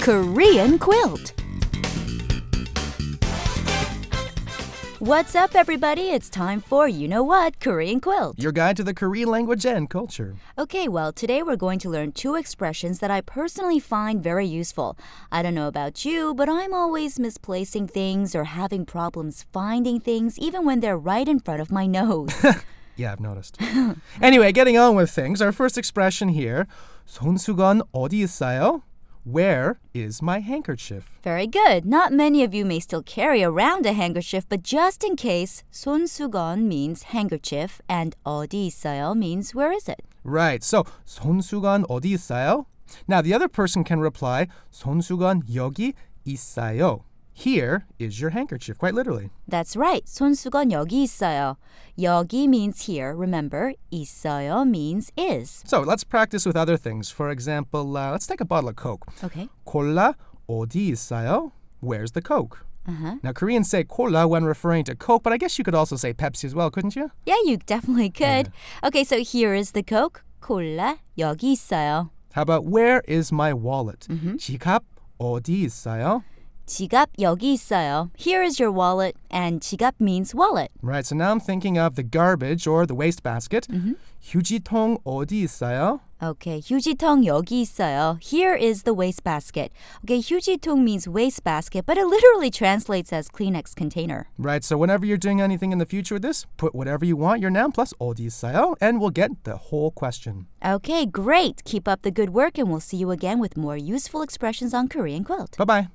Korean quilt. What's up, everybody? It's time for You Know What Korean Quilt. Your guide to the Korean language and culture. Okay, well, today we're going to learn two expressions that I personally find very useful. I don't know about you, but I'm always misplacing things or having problems finding things even when they're right in front of my nose. Yeah, I've noticed. anyway, getting on with things. Our first expression here. 손수건 어디 있어요? Where is my handkerchief? Very good. Not many of you may still carry around a handkerchief, but just in case, 손수건 means handkerchief and 어디 있어요 means where is it? Right. So 손수건 어디 있어요? Now the other person can reply 손수건 여기 있어요. Here is your handkerchief, quite literally. That's right. 손수건 여기 있어요. 여기 means here, remember. 있어요 means is. So let's practice with other things. For example, uh, let's take a bottle of Coke. Okay. 콜라 어디 있어요? Where's the Coke? Uh-huh. Now Koreans say cola when referring to Coke, but I guess you could also say Pepsi as well, couldn't you? Yeah, you definitely could. Okay, so here is the Coke. 콜라 여기 있어요. How about where is my wallet? 지갑 어디 있어요? 지갑 여기 있어요. Here is your wallet, and 지갑 means wallet. Right, so now I'm thinking of the garbage or the wastebasket. 휴지통 어디 있어요? Okay, 휴지통 여기 있어요. Here is the wastebasket. Okay, 휴지통 means wastebasket, but it literally translates as Kleenex container. Right, so whenever you're doing anything in the future with this, put whatever you want, your noun plus 어디 있어요, and we'll get the whole question. Okay, great. Keep up the good work, and we'll see you again with more useful expressions on Korean Quilt. Bye bye.